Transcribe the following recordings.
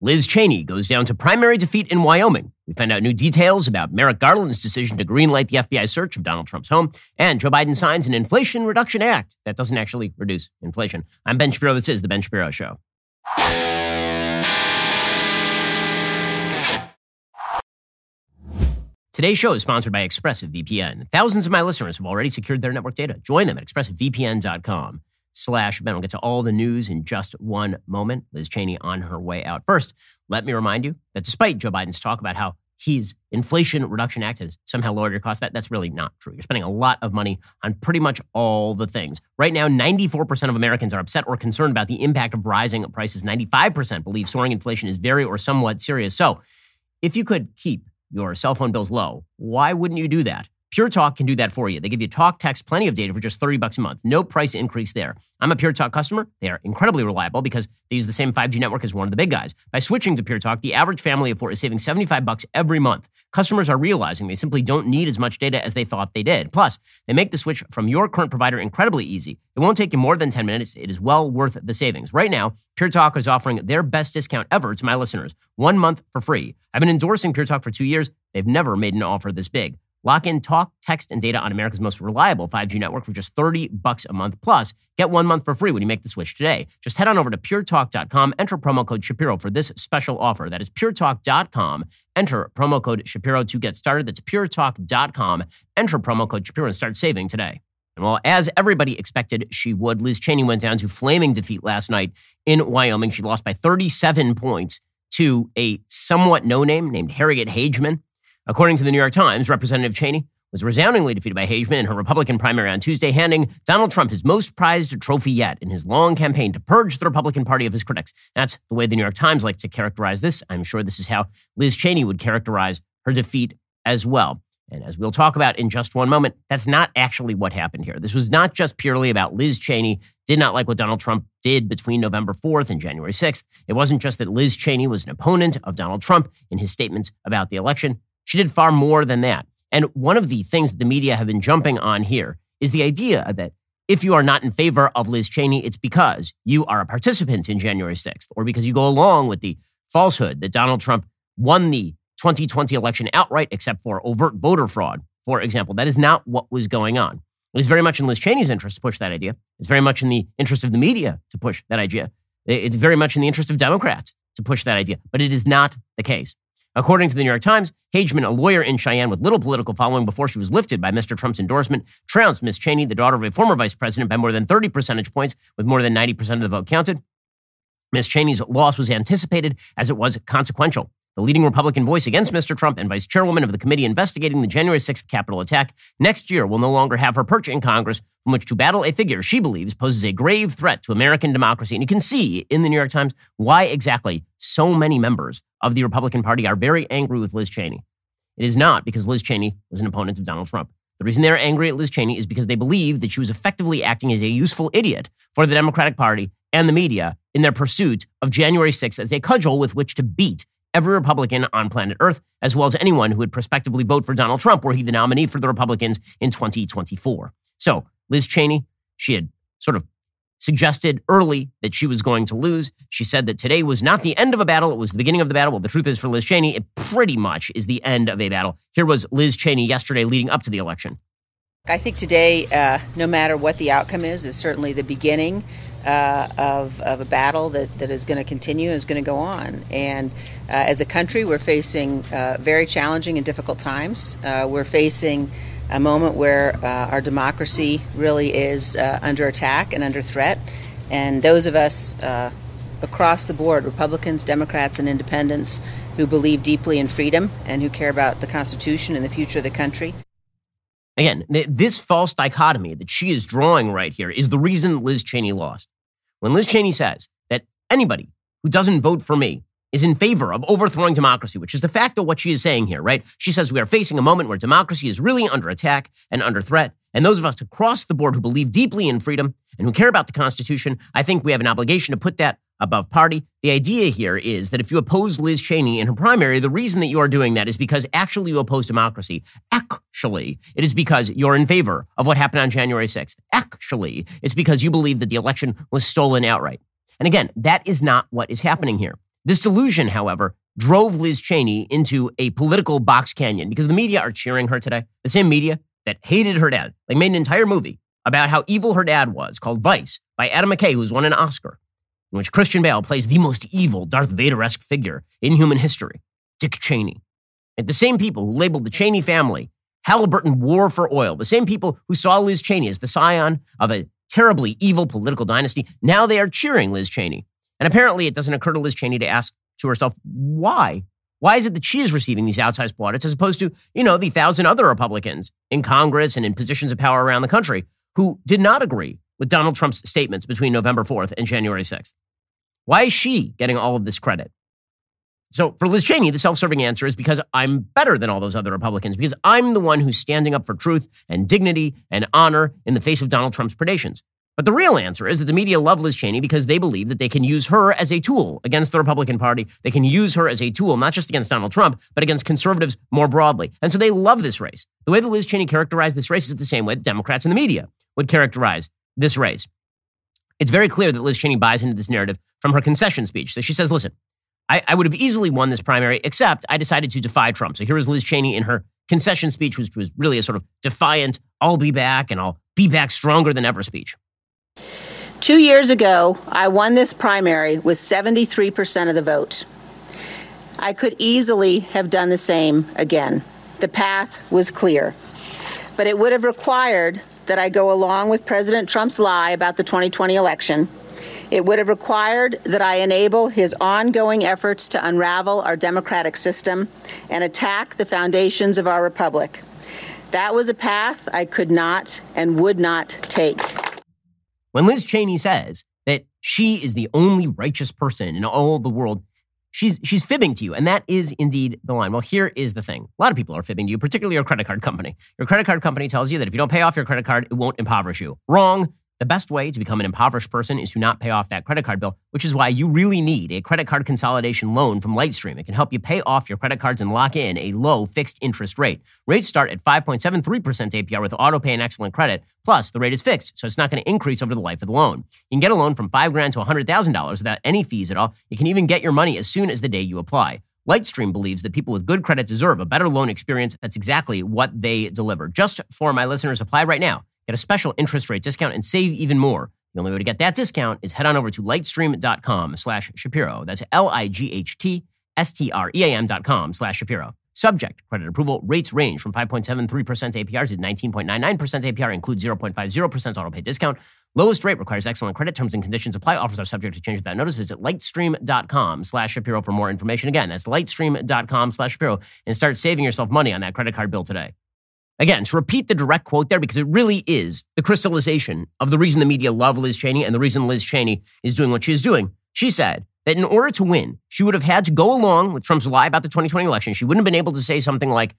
Liz Cheney goes down to primary defeat in Wyoming. We find out new details about Merrick Garland's decision to greenlight the FBI search of Donald Trump's home. And Joe Biden signs an Inflation Reduction Act that doesn't actually reduce inflation. I'm Ben Shapiro. This is The Ben Shapiro Show. Today's show is sponsored by ExpressVPN. Thousands of my listeners have already secured their network data. Join them at expressvpn.com slash Ben. We'll get to all the news in just one moment. Liz Cheney on her way out. First, let me remind you that despite Joe Biden's talk about how his Inflation Reduction Act has somehow lowered your costs, that, that's really not true. You're spending a lot of money on pretty much all the things. Right now, 94% of Americans are upset or concerned about the impact of rising prices. 95% believe soaring inflation is very or somewhat serious. So if you could keep your cell phone bills low, why wouldn't you do that? Pure Talk can do that for you. They give you talk, text, plenty of data for just 30 bucks a month. No price increase there. I'm a Pure Talk customer. They are incredibly reliable because they use the same 5G network as one of the big guys. By switching to Pure Talk, the average family of four is saving 75 bucks every month. Customers are realizing they simply don't need as much data as they thought they did. Plus, they make the switch from your current provider incredibly easy. It won't take you more than 10 minutes. It is well worth the savings. Right now, Pure Talk is offering their best discount ever to my listeners. One month for free. I've been endorsing Pure Talk for two years. They've never made an offer this big. Lock in talk, text, and data on America's most reliable 5G network for just 30 bucks a month. Plus, get one month for free when you make the switch today. Just head on over to puretalk.com, enter promo code Shapiro for this special offer. That is puretalk.com. Enter promo code Shapiro to get started. That's puretalk.com. Enter promo code Shapiro and start saving today. And well, as everybody expected she would, Liz Cheney went down to flaming defeat last night in Wyoming. She lost by 37 points to a somewhat no name named Harriet Hageman. According to the New York Times, Representative Cheney was resoundingly defeated by Hageman in her Republican primary on Tuesday, handing Donald Trump his most prized trophy yet in his long campaign to purge the Republican Party of his critics. That's the way the New York Times likes to characterize this. I'm sure this is how Liz Cheney would characterize her defeat as well. And as we'll talk about in just one moment, that's not actually what happened here. This was not just purely about Liz Cheney did not like what Donald Trump did between November 4th and January 6th. It wasn't just that Liz Cheney was an opponent of Donald Trump in his statements about the election. She did far more than that. And one of the things that the media have been jumping on here is the idea that if you are not in favor of Liz Cheney, it's because you are a participant in January 6th or because you go along with the falsehood that Donald Trump won the 2020 election outright, except for overt voter fraud, for example. That is not what was going on. It is very much in Liz Cheney's interest to push that idea. It's very much in the interest of the media to push that idea. It's very much in the interest of Democrats to push that idea, but it is not the case. According to the New York Times, Hageman, a lawyer in Cheyenne with little political following before she was lifted by Mr. Trump's endorsement, trounced Miss Cheney, the daughter of a former vice president, by more than 30 percentage points, with more than 90% of the vote counted. Miss Cheney's loss was anticipated as it was consequential the leading Republican voice against Mr. Trump and vice chairwoman of the committee investigating the January 6th Capitol attack, next year will no longer have her perch in Congress from which to battle a figure she believes poses a grave threat to American democracy. And you can see in the New York Times why exactly so many members of the Republican Party are very angry with Liz Cheney. It is not because Liz Cheney was an opponent of Donald Trump. The reason they're angry at Liz Cheney is because they believe that she was effectively acting as a useful idiot for the Democratic Party and the media in their pursuit of January 6th as a cudgel with which to beat every Republican on planet Earth, as well as anyone who would prospectively vote for Donald Trump were he the nominee for the Republicans in 2024. So, Liz Cheney, she had sort of suggested early that she was going to lose. She said that today was not the end of a battle, it was the beginning of the battle. Well, the truth is for Liz Cheney, it pretty much is the end of a battle. Here was Liz Cheney yesterday leading up to the election. I think today, uh, no matter what the outcome is, is certainly the beginning uh, of, of a battle that, that is going to continue and is going to go on. And uh, as a country, we're facing uh, very challenging and difficult times. Uh, we're facing a moment where uh, our democracy really is uh, under attack and under threat. And those of us across the board, Republicans, Democrats, and independents, who believe deeply in freedom and who care about the Constitution and the future of the country. Again, this false dichotomy that she is drawing right here is the reason Liz Cheney lost. When Liz Cheney says that anybody who doesn't vote for me is in favor of overthrowing democracy, which is de facto what she is saying here, right? She says we are facing a moment where democracy is really under attack and under threat. And those of us across the board who believe deeply in freedom and who care about the Constitution, I think we have an obligation to put that above party. The idea here is that if you oppose Liz Cheney in her primary, the reason that you are doing that is because actually you oppose democracy. Actually, it is because you're in favor of what happened on January 6th. Actually, it's because you believe that the election was stolen outright. And again, that is not what is happening here. This delusion, however, drove Liz Cheney into a political box canyon because the media are cheering her today. The same media that hated her dad. They made an entire movie about how evil her dad was called Vice by Adam McKay, who's won an Oscar, in which Christian Bale plays the most evil Darth Vader esque figure in human history, Dick Cheney. And the same people who labeled the Cheney family Halliburton war for oil, the same people who saw Liz Cheney as the scion of a terribly evil political dynasty, now they are cheering Liz Cheney. And apparently it doesn't occur to Liz Cheney to ask to herself, why? Why is it that she is receiving these outsized plaudits as opposed to, you know, the thousand other Republicans in Congress and in positions of power around the country who did not agree with Donald Trump's statements between November 4th and January 6th? Why is she getting all of this credit? So for Liz Cheney, the self serving answer is because I'm better than all those other Republicans, because I'm the one who's standing up for truth and dignity and honor in the face of Donald Trump's predations. But the real answer is that the media love Liz Cheney because they believe that they can use her as a tool against the Republican Party. They can use her as a tool, not just against Donald Trump, but against conservatives more broadly. And so they love this race. The way that Liz Cheney characterized this race is the same way that Democrats in the media would characterize this race. It's very clear that Liz Cheney buys into this narrative from her concession speech. So she says, listen, I, I would have easily won this primary, except I decided to defy Trump. So here is Liz Cheney in her concession speech, which was really a sort of defiant, I'll be back and I'll be back stronger than ever speech. Two years ago, I won this primary with 73% of the vote. I could easily have done the same again. The path was clear. But it would have required that I go along with President Trump's lie about the 2020 election. It would have required that I enable his ongoing efforts to unravel our democratic system and attack the foundations of our republic. That was a path I could not and would not take. When Liz Cheney says that she is the only righteous person in all the world, she's she's fibbing to you, and that is indeed the line. Well, here is the thing: a lot of people are fibbing to you, particularly your credit card company. Your credit card company tells you that if you don't pay off your credit card, it won't impoverish you. Wrong. The best way to become an impoverished person is to not pay off that credit card bill, which is why you really need a credit card consolidation loan from Lightstream. It can help you pay off your credit cards and lock in a low fixed interest rate. Rates start at 5.73% APR with auto pay and excellent credit. Plus, the rate is fixed, so it's not going to increase over the life of the loan. You can get a loan from 5 grand to $100,000 without any fees at all. You can even get your money as soon as the day you apply. Lightstream believes that people with good credit deserve a better loan experience. That's exactly what they deliver. Just for my listeners, apply right now. Get a special interest rate discount and save even more. The only way to get that discount is head on over to lightstream.com slash Shapiro. That's L-I-G-H-T-S-T-R-E-A-M dot com slash Shapiro. Subject credit approval rates range from 5.73% APR to 19.99% APR, include 0.50% auto pay discount. Lowest rate requires excellent credit. Terms and conditions apply. Offers are subject to change without notice. Visit lightstream.com slash Shapiro for more information. Again, that's lightstream.com slash Shapiro and start saving yourself money on that credit card bill today. Again, to repeat the direct quote there, because it really is the crystallization of the reason the media love Liz Cheney and the reason Liz Cheney is doing what she is doing. She said that in order to win, she would have had to go along with Trump's lie about the 2020 election. She wouldn't have been able to say something like,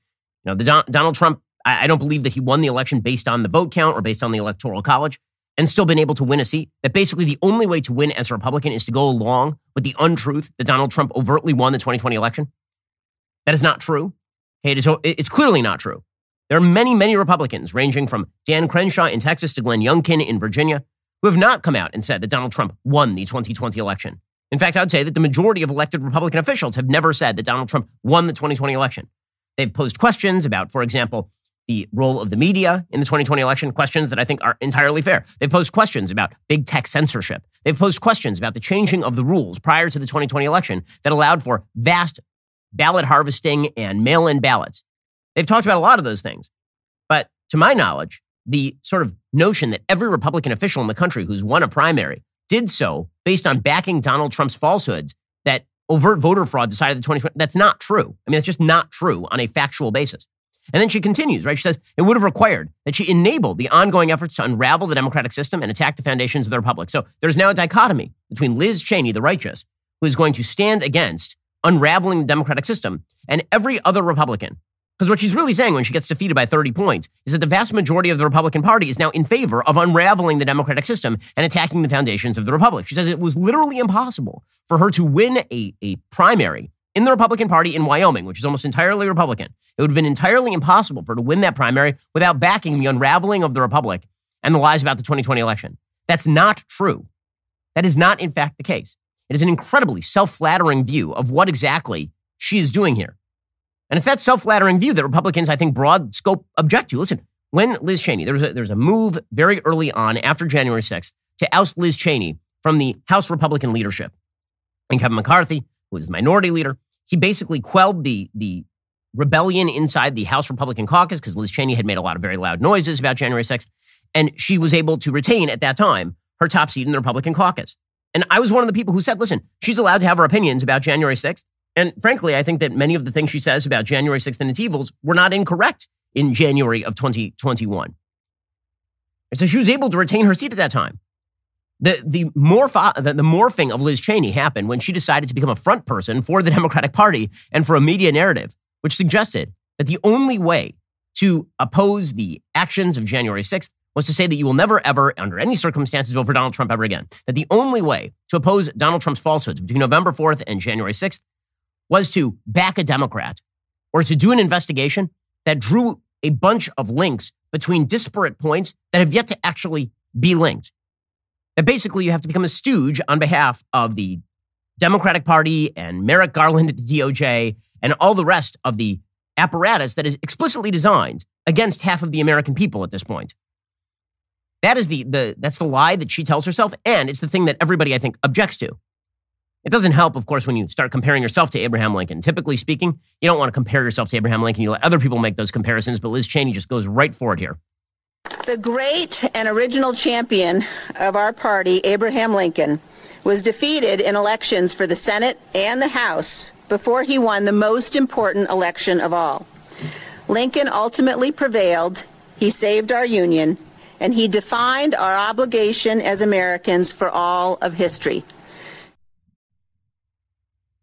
you know, the Don- Donald Trump, I-, I don't believe that he won the election based on the vote count or based on the electoral college and still been able to win a seat. That basically the only way to win as a Republican is to go along with the untruth that Donald Trump overtly won the 2020 election. That is not true. It is, it's clearly not true. There are many, many Republicans, ranging from Dan Crenshaw in Texas to Glenn Youngkin in Virginia, who have not come out and said that Donald Trump won the 2020 election. In fact, I would say that the majority of elected Republican officials have never said that Donald Trump won the 2020 election. They've posed questions about, for example, the role of the media in the 2020 election, questions that I think are entirely fair. They've posed questions about big tech censorship. They've posed questions about the changing of the rules prior to the 2020 election that allowed for vast ballot harvesting and mail in ballots. They've talked about a lot of those things. But to my knowledge, the sort of notion that every Republican official in the country who's won a primary did so based on backing Donald Trump's falsehoods that overt voter fraud decided the 2020, that's not true. I mean, it's just not true on a factual basis. And then she continues, right? She says it would have required that she enable the ongoing efforts to unravel the democratic system and attack the foundations of the republic. So there's now a dichotomy between Liz Cheney, the righteous, who is going to stand against unraveling the democratic system, and every other Republican because what she's really saying when she gets defeated by 30 points is that the vast majority of the Republican Party is now in favor of unraveling the democratic system and attacking the foundations of the Republic. She says it was literally impossible for her to win a, a primary in the Republican Party in Wyoming, which is almost entirely Republican. It would have been entirely impossible for her to win that primary without backing the unraveling of the Republic and the lies about the 2020 election. That's not true. That is not, in fact, the case. It is an incredibly self flattering view of what exactly she is doing here. And it's that self flattering view that Republicans, I think, broad scope object to. Listen, when Liz Cheney, there was, a, there was a move very early on after January 6th to oust Liz Cheney from the House Republican leadership. And Kevin McCarthy, who was the minority leader, he basically quelled the, the rebellion inside the House Republican caucus because Liz Cheney had made a lot of very loud noises about January 6th. And she was able to retain at that time her top seat in the Republican caucus. And I was one of the people who said, listen, she's allowed to have her opinions about January 6th. And frankly, I think that many of the things she says about January 6th and its evils were not incorrect in January of 2021. so she was able to retain her seat at that time. The, the, morph- the, the morphing of Liz Cheney happened when she decided to become a front person for the Democratic Party and for a media narrative, which suggested that the only way to oppose the actions of January 6th was to say that you will never, ever, under any circumstances, vote for Donald Trump ever again. That the only way to oppose Donald Trump's falsehoods between November 4th and January 6th was to back a Democrat or to do an investigation that drew a bunch of links between disparate points that have yet to actually be linked. That basically you have to become a stooge on behalf of the Democratic Party and Merrick Garland at the DOJ and all the rest of the apparatus that is explicitly designed against half of the American people at this point. That is the, the that's the lie that she tells herself, and it's the thing that everybody I think objects to. It doesn't help, of course, when you start comparing yourself to Abraham Lincoln. Typically speaking, you don't want to compare yourself to Abraham Lincoln. You let other people make those comparisons, but Liz Cheney just goes right for it here. The great and original champion of our party, Abraham Lincoln, was defeated in elections for the Senate and the House before he won the most important election of all. Lincoln ultimately prevailed. He saved our Union, and he defined our obligation as Americans for all of history.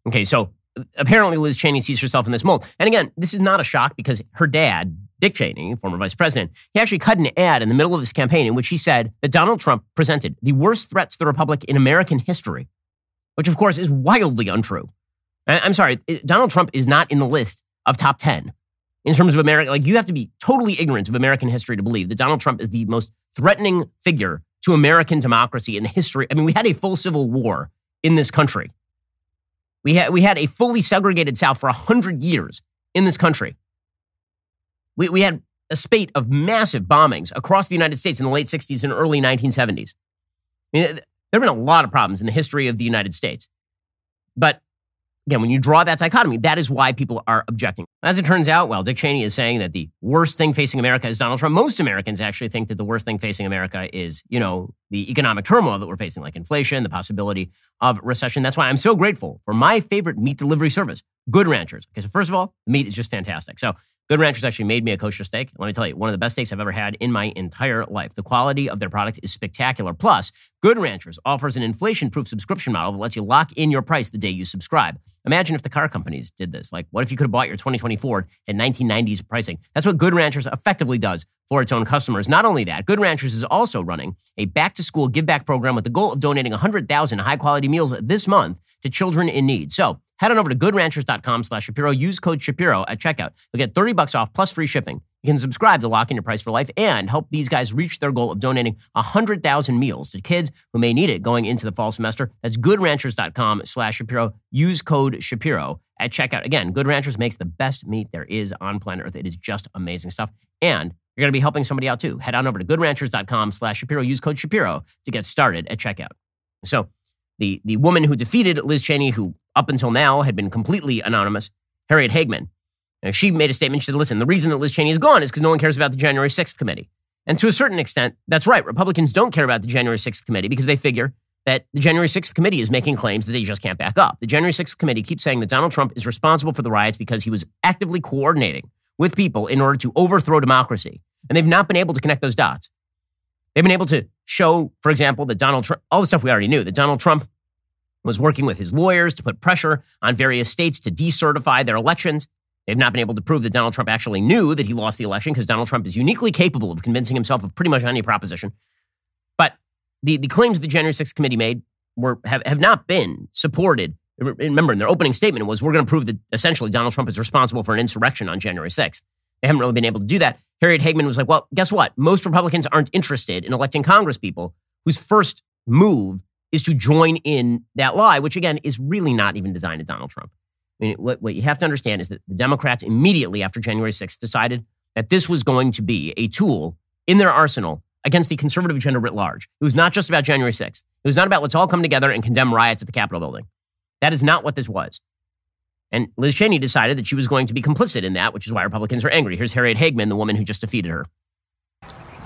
Okay, so apparently Liz Cheney sees herself in this mold. And again, this is not a shock because her dad, Dick Cheney, former vice president, he actually cut an ad in the middle of this campaign in which he said that Donald Trump presented the worst threat to the republic in American history, which of course is wildly untrue. I'm sorry, Donald Trump is not in the list of top 10 in terms of America. Like, you have to be totally ignorant of American history to believe that Donald Trump is the most threatening figure to American democracy in the history. I mean, we had a full civil war in this country. We had, we had a fully segregated South for 100 years in this country. We, we had a spate of massive bombings across the United States in the late 60s and early 1970s. I mean, there have been a lot of problems in the history of the United States. But again, when you draw that dichotomy, that is why people are objecting. As it turns out, well, Dick Cheney is saying that the worst thing facing America is Donald Trump. Most Americans actually think that the worst thing facing America is, you know, the economic turmoil that we're facing, like inflation, the possibility of recession. That's why I'm so grateful for my favorite meat delivery service, Good Ranchers. Okay, so first of all, the meat is just fantastic. So Good Ranchers actually made me a kosher steak. Let me tell you, one of the best steaks I've ever had in my entire life. The quality of their product is spectacular. Plus, Good Ranchers offers an inflation proof subscription model that lets you lock in your price the day you subscribe. Imagine if the car companies did this. Like, what if you could have bought your 2020 Ford at 1990s pricing? That's what Good Ranchers effectively does for its own customers. Not only that, Good Ranchers is also running a back to school give back program with the goal of donating 100,000 high quality meals this month to children in need. So, Head on over to goodranchers.com slash Shapiro. Use code Shapiro at checkout. You'll get 30 bucks off plus free shipping. You can subscribe to lock in your price for life and help these guys reach their goal of donating 100,000 meals to kids who may need it going into the fall semester. That's goodranchers.com slash Shapiro. Use code Shapiro at checkout. Again, Good Ranchers makes the best meat there is on planet Earth. It is just amazing stuff. And you're going to be helping somebody out too. Head on over to goodranchers.com slash Shapiro. Use code Shapiro to get started at checkout. So the, the woman who defeated Liz Cheney, who up until now had been completely anonymous, Harriet Hageman. she made a statement. She said, listen, the reason that Liz Cheney is gone is because no one cares about the January 6th committee. And to a certain extent, that's right. Republicans don't care about the January 6th committee because they figure that the January 6th committee is making claims that they just can't back up. The January 6th committee keeps saying that Donald Trump is responsible for the riots because he was actively coordinating with people in order to overthrow democracy. And they've not been able to connect those dots. They've been able to show, for example, that Donald Trump, all the stuff we already knew, that Donald Trump was working with his lawyers to put pressure on various states to decertify their elections. They've not been able to prove that Donald Trump actually knew that he lost the election because Donald Trump is uniquely capable of convincing himself of pretty much any proposition. But the, the claims the January 6th committee made were have, have not been supported. Remember, in their opening statement was, we're going to prove that essentially Donald Trump is responsible for an insurrection on January 6th. They haven't really been able to do that. Harriet Hageman was like, well, guess what? Most Republicans aren't interested in electing Congress people whose first move is to join in that lie, which again is really not even designed at Donald Trump. I mean, what, what you have to understand is that the Democrats immediately after January 6th decided that this was going to be a tool in their arsenal against the conservative agenda writ large. It was not just about January 6th. It was not about let's all come together and condemn riots at the Capitol building. That is not what this was. And Liz Cheney decided that she was going to be complicit in that, which is why Republicans are angry. Here's Harriet Hageman, the woman who just defeated her.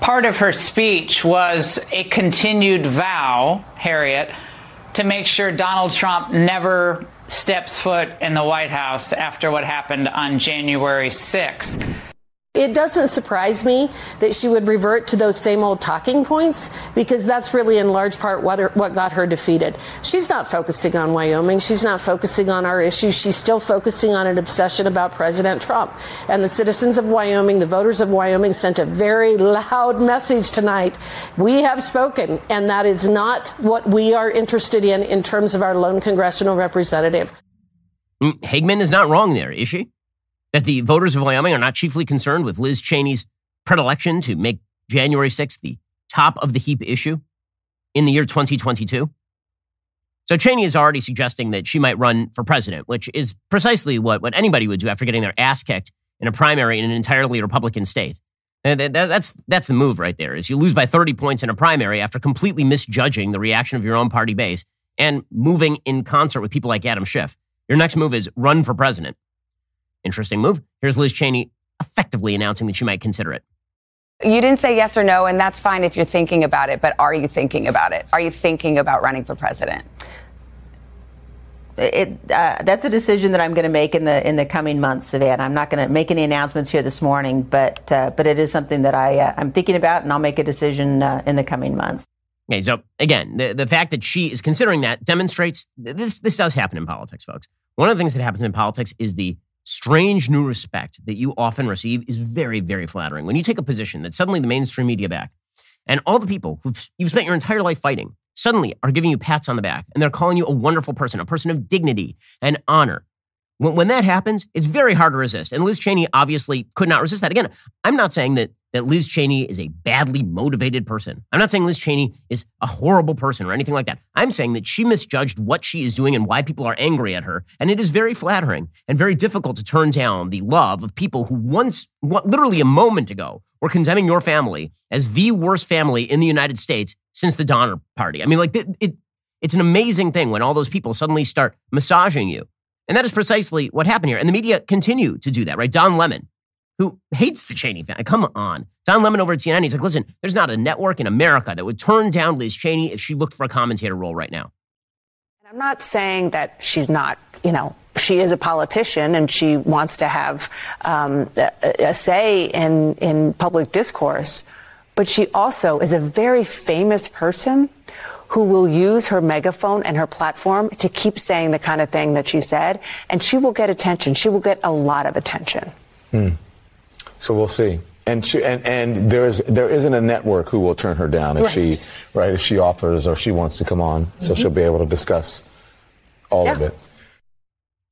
Part of her speech was a continued vow, Harriet, to make sure Donald Trump never steps foot in the White House after what happened on January 6th. It doesn't surprise me that she would revert to those same old talking points because that's really in large part what, her, what got her defeated. She's not focusing on Wyoming. She's not focusing on our issues. She's still focusing on an obsession about President Trump. And the citizens of Wyoming, the voters of Wyoming, sent a very loud message tonight. We have spoken, and that is not what we are interested in in terms of our lone congressional representative. Mm, Hageman is not wrong there, is she? That the voters of Wyoming are not chiefly concerned with Liz Cheney's predilection to make January 6th the top of the heap issue in the year 2022? So Cheney is already suggesting that she might run for president, which is precisely what, what anybody would do after getting their ass kicked in a primary in an entirely Republican state. And that, that's, that's the move right there is you lose by 30 points in a primary after completely misjudging the reaction of your own party base and moving in concert with people like Adam Schiff. Your next move is run for president. Interesting move. Here's Liz Cheney effectively announcing that she might consider it. You didn't say yes or no, and that's fine if you're thinking about it, but are you thinking about it? Are you thinking about running for president? It, uh, that's a decision that I'm going to make in the in the coming months, Savannah. I'm not going to make any announcements here this morning, but uh, but it is something that I uh, I'm thinking about, and I'll make a decision uh, in the coming months. Okay, so again, the, the fact that she is considering that demonstrates this this does happen in politics, folks. One of the things that happens in politics is the strange new respect that you often receive is very, very flattering. When you take a position that suddenly the mainstream media back and all the people who you've spent your entire life fighting suddenly are giving you pats on the back and they're calling you a wonderful person, a person of dignity and honor. When, when that happens, it's very hard to resist. And Liz Cheney obviously could not resist that. Again, I'm not saying that that Liz Cheney is a badly motivated person. I'm not saying Liz Cheney is a horrible person or anything like that. I'm saying that she misjudged what she is doing and why people are angry at her. And it is very flattering and very difficult to turn down the love of people who once, literally a moment ago, were condemning your family as the worst family in the United States since the Donner Party. I mean, like, it, it it's an amazing thing when all those people suddenly start massaging you. And that is precisely what happened here. And the media continue to do that, right? Don Lemon, who hates the Cheney family. Come on. Don Lemon over at CNN, he's like, listen, there's not a network in America that would turn down Liz Cheney if she looked for a commentator role right now. I'm not saying that she's not, you know, she is a politician and she wants to have um, a, a say in, in public discourse, but she also is a very famous person who will use her megaphone and her platform to keep saying the kind of thing that she said, and she will get attention. She will get a lot of attention. Hmm. So we'll see. And she, and and there is there isn't a network who will turn her down if right. she right if she offers or she wants to come on, so mm-hmm. she'll be able to discuss all yeah. of it.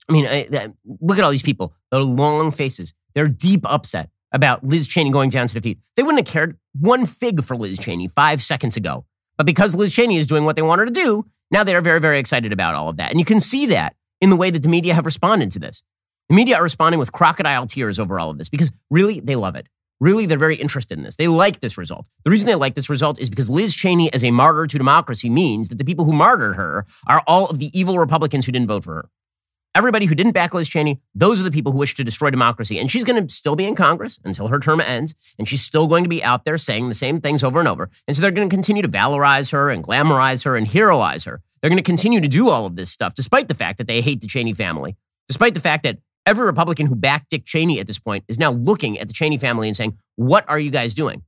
I mean, I, look at all these people. Their long faces. They're deep upset about Liz Cheney going down to defeat. They wouldn't have cared one fig for Liz Cheney five seconds ago. But because Liz Cheney is doing what they want her to do, now they are very, very excited about all of that. And you can see that in the way that the media have responded to this. The media are responding with crocodile tears over all of this because really they love it. Really, they're very interested in this. They like this result. The reason they like this result is because Liz Cheney, as a martyr to democracy, means that the people who martyred her are all of the evil Republicans who didn't vote for her. Everybody who didn't back Liz Cheney, those are the people who wish to destroy democracy. And she's going to still be in Congress until her term ends. And she's still going to be out there saying the same things over and over. And so they're going to continue to valorize her and glamorize her and heroize her. They're going to continue to do all of this stuff, despite the fact that they hate the Cheney family, despite the fact that Every Republican who backed Dick Cheney at this point is now looking at the Cheney family and saying, What are you guys doing?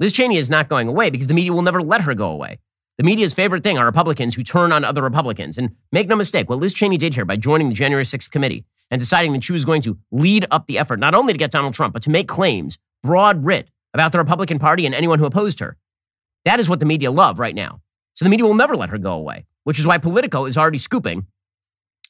Liz Cheney is not going away because the media will never let her go away. The media's favorite thing are Republicans who turn on other Republicans. And make no mistake, what Liz Cheney did here by joining the January 6th committee and deciding that she was going to lead up the effort, not only to get Donald Trump, but to make claims, broad writ, about the Republican Party and anyone who opposed her. That is what the media love right now. So the media will never let her go away, which is why Politico is already scooping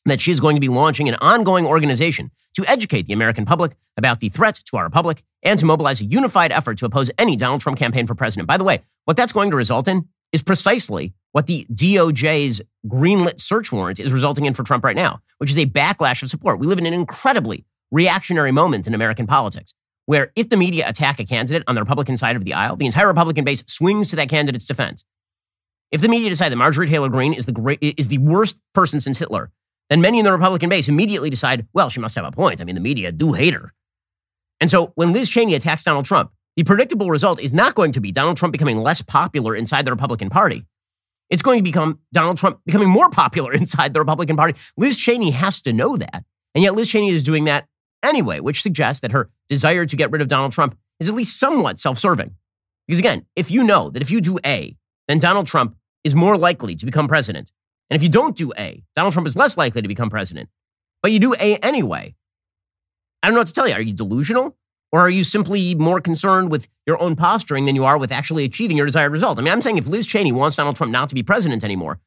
that she is going to be launching an ongoing organization to educate the American public about the threat to our republic and to mobilize a unified effort to oppose any Donald Trump campaign for president. By the way, what that's going to result in is precisely what the DOJ's greenlit search warrant is resulting in for Trump right now, which is a backlash of support. We live in an incredibly reactionary moment in American politics where if the media attack a candidate on the Republican side of the aisle, the entire Republican base swings to that candidate's defense. If the media decide that Marjorie Taylor Greene is the great, is the worst person since Hitler, then many in the Republican base immediately decide, well, she must have a point. I mean, the media do hate her. And so when Liz Cheney attacks Donald Trump, the predictable result is not going to be Donald Trump becoming less popular inside the Republican Party. It's going to become Donald Trump becoming more popular inside the Republican Party. Liz Cheney has to know that. And yet Liz Cheney is doing that anyway, which suggests that her desire to get rid of Donald Trump is at least somewhat self serving. Because again, if you know that if you do A, then Donald Trump is more likely to become president. And if you don't do A, Donald Trump is less likely to become president. But you do A anyway. I don't know what to tell you. Are you delusional? Or are you simply more concerned with your own posturing than you are with actually achieving your desired result? I mean, I'm saying if Liz Cheney wants Donald Trump not to be president anymore,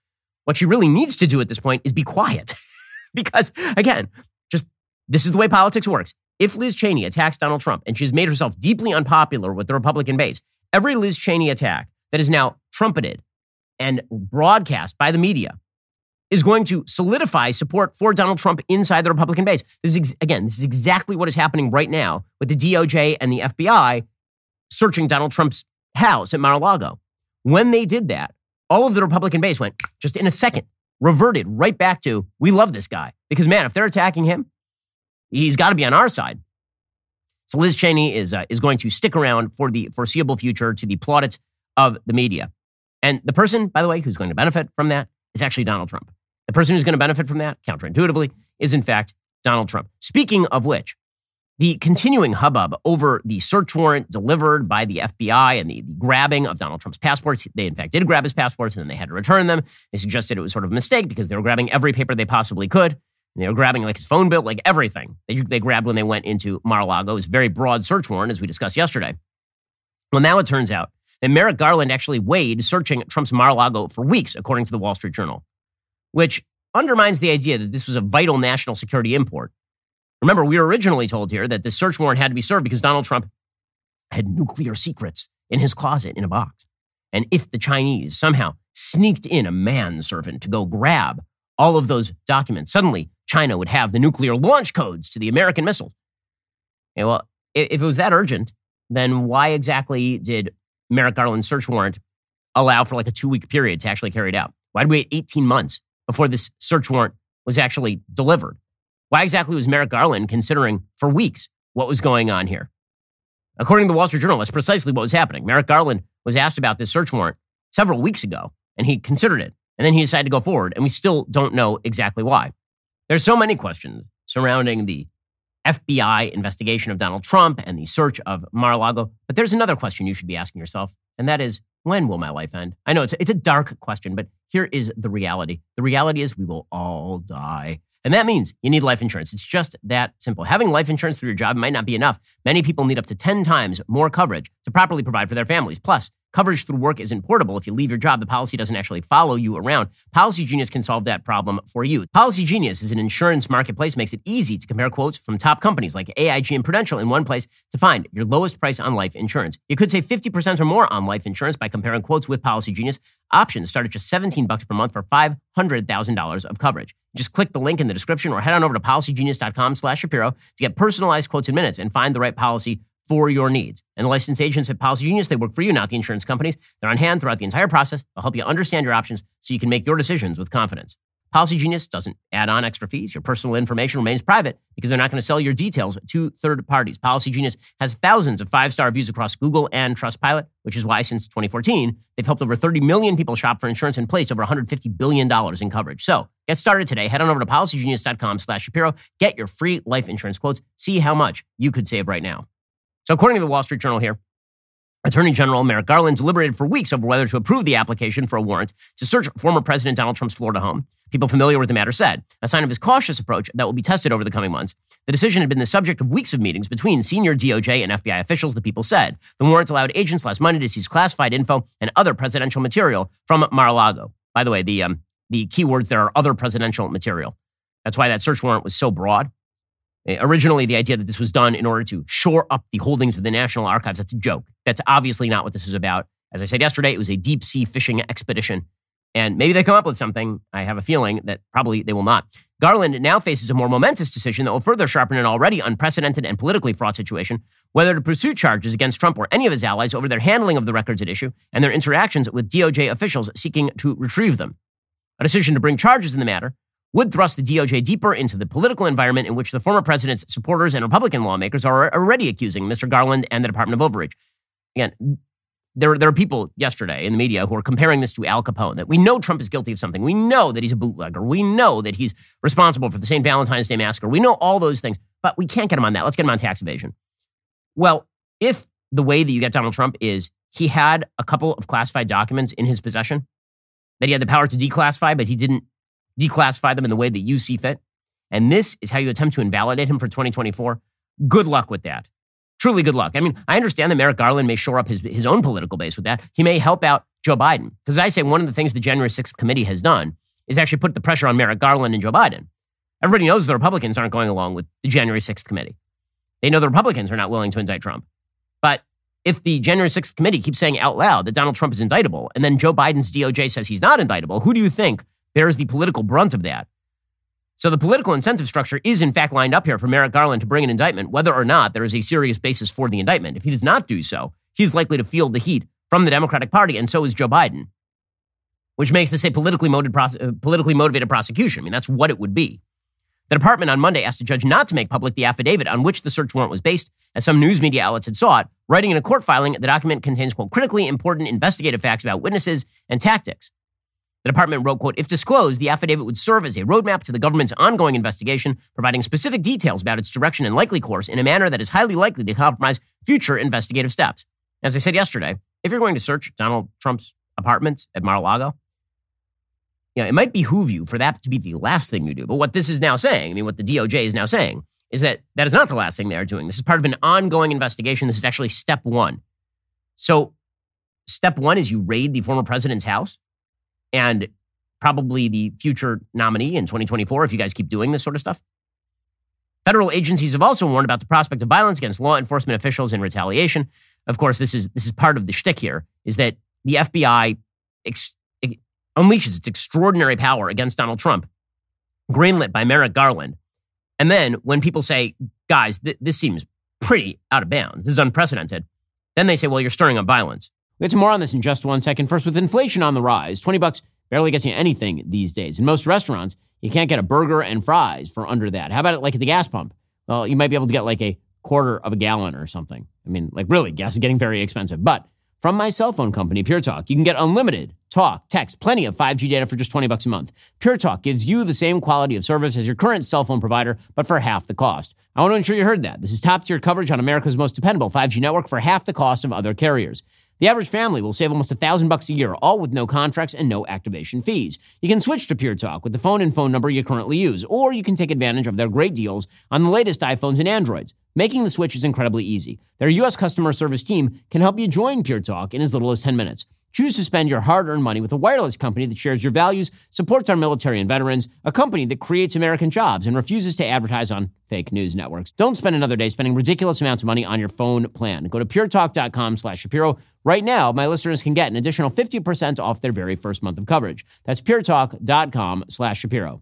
what she really needs to do at this point is be quiet. because, again, just this is the way politics works. If Liz Cheney attacks Donald Trump and she's made herself deeply unpopular with the Republican base, every Liz Cheney attack that is now trumpeted and broadcast by the media is going to solidify support for Donald Trump inside the Republican base. This is ex- again, this is exactly what is happening right now with the DOJ and the FBI searching Donald Trump's house at Mar-a-Lago. When they did that, all of the Republican base went just in a second, reverted right back to we love this guy because man, if they're attacking him, he's got to be on our side. So Liz Cheney is uh, is going to stick around for the foreseeable future to the plaudits of the media. And the person, by the way, who's going to benefit from that is actually Donald Trump. The person who's going to benefit from that, counterintuitively, is in fact Donald Trump. Speaking of which, the continuing hubbub over the search warrant delivered by the FBI and the, the, grabbing of Donald Trump's passports. They, in fact, did grab his passports and then they had to return them. They suggested it was sort of a mistake because they were grabbing every paper they possibly could. And they were grabbing like his phone bill, like everything they, they grabbed when they went into Mar a Lago. It was a very broad search warrant, as we discussed yesterday. Well, now it turns out that Merrick Garland actually weighed searching Trump's Mar-a-Lago for weeks, according to the Wall Street Journal, which undermines the idea that this was a vital national security import. Remember, we were originally told here that the search warrant had to be served because Donald Trump had nuclear secrets in his closet in a box. And if the Chinese somehow sneaked in a manservant to go grab all of those documents, suddenly China would have the nuclear launch codes to the American missiles. And well, if it was that urgent, then why exactly did Merrick Garland's search warrant allow for like a two week period to actually carry it out? Why did we wait 18 months before this search warrant was actually delivered? Why exactly was Merrick Garland considering for weeks what was going on here? According to the Wall Street Journal, that's precisely what was happening. Merrick Garland was asked about this search warrant several weeks ago, and he considered it. And then he decided to go forward, and we still don't know exactly why. There's so many questions surrounding the FBI investigation of Donald Trump and the search of Mar-a-Lago. But there's another question you should be asking yourself, and that is, when will my life end? I know it's a, it's a dark question, but here is the reality. The reality is we will all die. And that means you need life insurance. It's just that simple. Having life insurance through your job might not be enough. Many people need up to 10 times more coverage to properly provide for their families. Plus, Coverage through work isn't portable. If you leave your job, the policy doesn't actually follow you around. Policy Genius can solve that problem for you. Policy Genius is an insurance marketplace, makes it easy to compare quotes from top companies like AIG and Prudential in one place to find your lowest price on life insurance. You could save 50% or more on life insurance by comparing quotes with Policy Genius. Options start at just 17 bucks per month for $500,000 of coverage. Just click the link in the description or head on over to policygenius.com slash Shapiro to get personalized quotes in minutes and find the right policy for your needs. And the licensed agents at Policy Genius, they work for you, not the insurance companies. They're on hand throughout the entire process. They'll help you understand your options so you can make your decisions with confidence. Policy Genius doesn't add on extra fees. Your personal information remains private because they're not going to sell your details to third parties. Policy Genius has thousands of five star reviews across Google and Trustpilot, which is why since 2014, they've helped over 30 million people shop for insurance and placed over $150 billion in coverage. So get started today. Head on over to policygenius.com slash Shapiro. Get your free life insurance quotes. See how much you could save right now. So, according to the Wall Street Journal here, Attorney General Merrick Garland deliberated for weeks over whether to approve the application for a warrant to search former President Donald Trump's Florida home. People familiar with the matter said, a sign of his cautious approach that will be tested over the coming months. The decision had been the subject of weeks of meetings between senior DOJ and FBI officials, the people said. The warrant allowed agents last Monday to seize classified info and other presidential material from Mar-a-Lago. By the way, the, um, the keywords there are other presidential material. That's why that search warrant was so broad. Eh, originally, the idea that this was done in order to shore up the holdings of the National Archives, that's a joke. That's obviously not what this is about. As I said yesterday, it was a deep sea fishing expedition. And maybe they come up with something. I have a feeling that probably they will not. Garland now faces a more momentous decision that will further sharpen an already unprecedented and politically fraught situation whether to pursue charges against Trump or any of his allies over their handling of the records at issue and their interactions with DOJ officials seeking to retrieve them. A decision to bring charges in the matter would thrust the DOJ deeper into the political environment in which the former president's supporters and Republican lawmakers are already accusing Mr. Garland and the Department of Overreach. Again, there, there are people yesterday in the media who are comparing this to Al Capone, that we know Trump is guilty of something. We know that he's a bootlegger. We know that he's responsible for the St. Valentine's Day massacre. We know all those things, but we can't get him on that. Let's get him on tax evasion. Well, if the way that you get Donald Trump is he had a couple of classified documents in his possession that he had the power to declassify, but he didn't declassify them in the way that you see fit, and this is how you attempt to invalidate him for 2024, good luck with that. Truly good luck. I mean, I understand that Merrick Garland may shore up his, his own political base with that. He may help out Joe Biden. Because I say one of the things the January 6th committee has done is actually put the pressure on Merrick Garland and Joe Biden. Everybody knows the Republicans aren't going along with the January 6th committee. They know the Republicans are not willing to indict Trump. But if the January 6th committee keeps saying out loud that Donald Trump is indictable, and then Joe Biden's DOJ says he's not indictable, who do you think bears the political brunt of that? So the political incentive structure is in fact lined up here for Merrick Garland to bring an indictment, whether or not there is a serious basis for the indictment. If he does not do so, he's likely to feel the heat from the Democratic Party, and so is Joe Biden, which makes this a politically motivated, uh, politically motivated prosecution. I mean, that's what it would be. The department on Monday asked a judge not to make public the affidavit on which the search warrant was based, as some news media outlets had sought, writing in a court filing the document contains, quote, critically important investigative facts about witnesses and tactics. The department wrote, quote, if disclosed, the affidavit would serve as a roadmap to the government's ongoing investigation, providing specific details about its direction and likely course in a manner that is highly likely to compromise future investigative steps. As I said yesterday, if you're going to search Donald Trump's apartments at Mar-a-Lago, you know, it might behoove you for that to be the last thing you do. But what this is now saying, I mean, what the DOJ is now saying, is that that is not the last thing they are doing. This is part of an ongoing investigation. This is actually step one. So, step one is you raid the former president's house and probably the future nominee in 2024 if you guys keep doing this sort of stuff. Federal agencies have also warned about the prospect of violence against law enforcement officials in retaliation. Of course, this is this is part of the shtick here: is that the FBI ex- unleashes its extraordinary power against Donald Trump, greenlit by Merrick Garland. And then when people say, guys, th- this seems pretty out of bounds, this is unprecedented, then they say, well, you're stirring up violence. We'll get to more on this in just one second. First, with inflation on the rise, 20 bucks barely gets you anything these days. In most restaurants, you can't get a burger and fries for under that. How about it like at the gas pump? Well, you might be able to get like a quarter of a gallon or something. I mean, like really, gas is getting very expensive. But from my cell phone company, Pure Talk, you can get unlimited talk, text, plenty of 5G data for just 20 bucks a month. Pure Talk gives you the same quality of service as your current cell phone provider, but for half the cost. I want to ensure you heard that. This is top tier coverage on America's most dependable 5G network for half the cost of other carriers. The average family will save almost a thousand bucks a year, all with no contracts and no activation fees. You can switch to Pure Talk with the phone and phone number you currently use, or you can take advantage of their great deals on the latest iPhones and Androids. Making the switch is incredibly easy. Their U.S. customer service team can help you join Pure Talk in as little as 10 minutes. Choose to spend your hard earned money with a wireless company that shares your values, supports our military and veterans, a company that creates American jobs, and refuses to advertise on fake news networks. Don't spend another day spending ridiculous amounts of money on your phone plan. Go to puretalk.com slash Shapiro. Right now, my listeners can get an additional 50% off their very first month of coverage. That's puretalk.com slash Shapiro.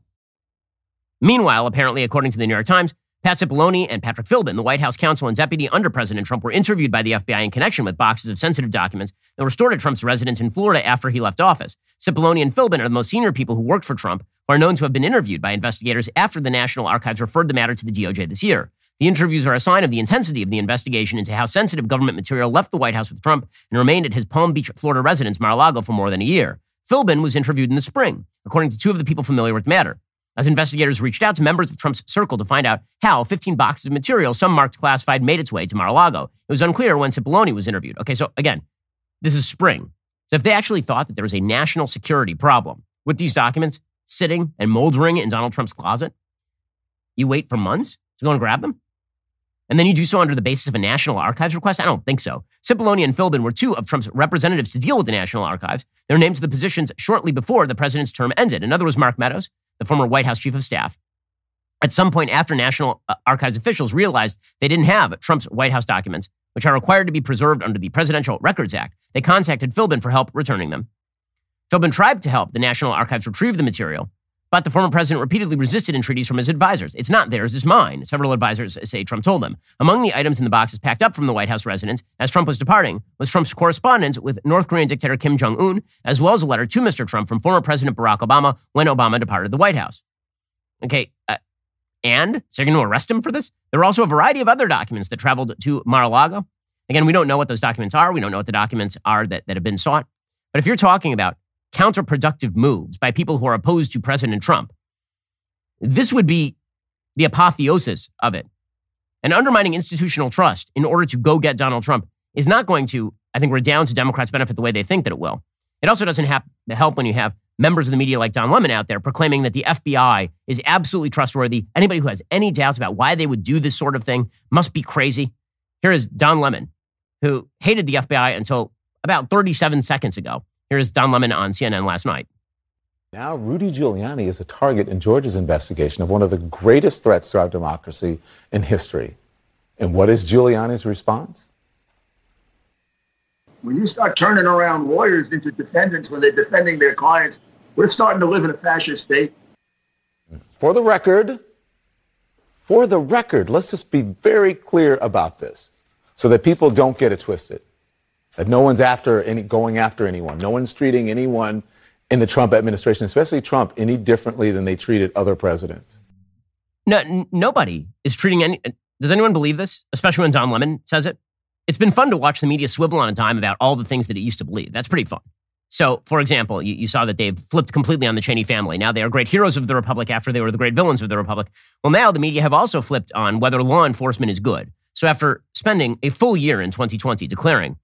Meanwhile, apparently, according to the New York Times, Pat Cipollone and Patrick Philbin, the White House counsel and deputy under President Trump, were interviewed by the FBI in connection with boxes of sensitive documents that were stored at Trump's residence in Florida after he left office. Cipollone and Philbin are the most senior people who worked for Trump, who are known to have been interviewed by investigators after the National Archives referred the matter to the DOJ this year. The interviews are a sign of the intensity of the investigation into how sensitive government material left the White House with Trump and remained at his Palm Beach, Florida residence, Mar-a-Lago, for more than a year. Philbin was interviewed in the spring, according to two of the people familiar with the matter as investigators reached out to members of Trump's circle to find out how 15 boxes of material, some marked classified, made its way to Mar-a-Lago. It was unclear when Cipollone was interviewed. Okay, so again, this is spring. So if they actually thought that there was a national security problem with these documents sitting and moldering in Donald Trump's closet, you wait for months to go and grab them? And then you do so under the basis of a National Archives request? I don't think so. Cipollone and Philbin were two of Trump's representatives to deal with the National Archives. They were named to the positions shortly before the president's term ended. Another was Mark Meadows, the former White House chief of staff. At some point after National uh, Archives officials realized they didn't have Trump's White House documents, which are required to be preserved under the Presidential Records Act, They contacted Philbin for help returning them. Philbin tried to help the National Archives retrieve the material, but the former president repeatedly resisted entreaties from his advisors. It's not theirs, it's mine, several advisors say Trump told them. Among the items in the boxes packed up from the White House residence as Trump was departing was Trump's correspondence with North Korean dictator Kim Jong un, as well as a letter to Mr. Trump from former President Barack Obama when Obama departed the White House. Okay, uh, and so you're going to arrest him for this? There are also a variety of other documents that traveled to Mar a Lago. Again, we don't know what those documents are. We don't know what the documents are that, that have been sought. But if you're talking about counterproductive moves by people who are opposed to President Trump. This would be the apotheosis of it. And undermining institutional trust in order to go get Donald Trump is not going to, I think, redound to Democrats' benefit the way they think that it will. It also doesn't have, help when you have members of the media like Don Lemon out there proclaiming that the FBI is absolutely trustworthy. Anybody who has any doubts about why they would do this sort of thing must be crazy. Here is Don Lemon, who hated the FBI until about 37 seconds ago. Here's Don Lemon on CNN last night. Now, Rudy Giuliani is a target in Georgia's investigation of one of the greatest threats to our democracy in history. And what is Giuliani's response? When you start turning around lawyers into defendants when they're defending their clients, we're starting to live in a fascist state. For the record, for the record, let's just be very clear about this so that people don't get it twisted. That no one's after any, going after anyone. No one's treating anyone in the Trump administration, especially Trump, any differently than they treated other presidents. No, n- nobody is treating any. Does anyone believe this? Especially when Don Lemon says it. It's been fun to watch the media swivel on a dime about all the things that it used to believe. That's pretty fun. So, for example, you, you, saw that they've flipped completely on the Cheney family. Now they are great heroes of the Republic after they were the great villains of the Republic. Well, now the media have also flipped on whether law enforcement is good. So, after spending a full year in 2020 declaring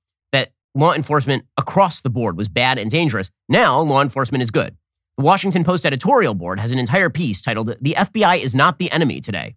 law enforcement across the board was bad and dangerous. Now, law enforcement is good. The Washington Post editorial board has an entire piece titled, The FBI is Not the Enemy Today.